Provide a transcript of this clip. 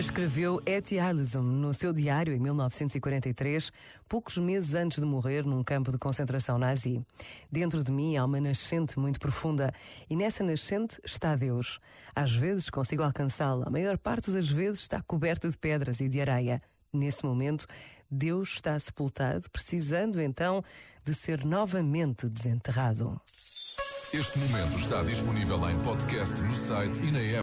Escreveu Etty Eilison no seu diário em 1943, poucos meses antes de morrer num campo de concentração nazi. Dentro de mim há uma nascente muito profunda e nessa nascente está Deus. Às vezes consigo alcançá-la, a maior parte das vezes está coberta de pedras e de areia. Nesse momento, Deus está sepultado, precisando então de ser novamente desenterrado. Este momento está disponível em podcast no site e na app.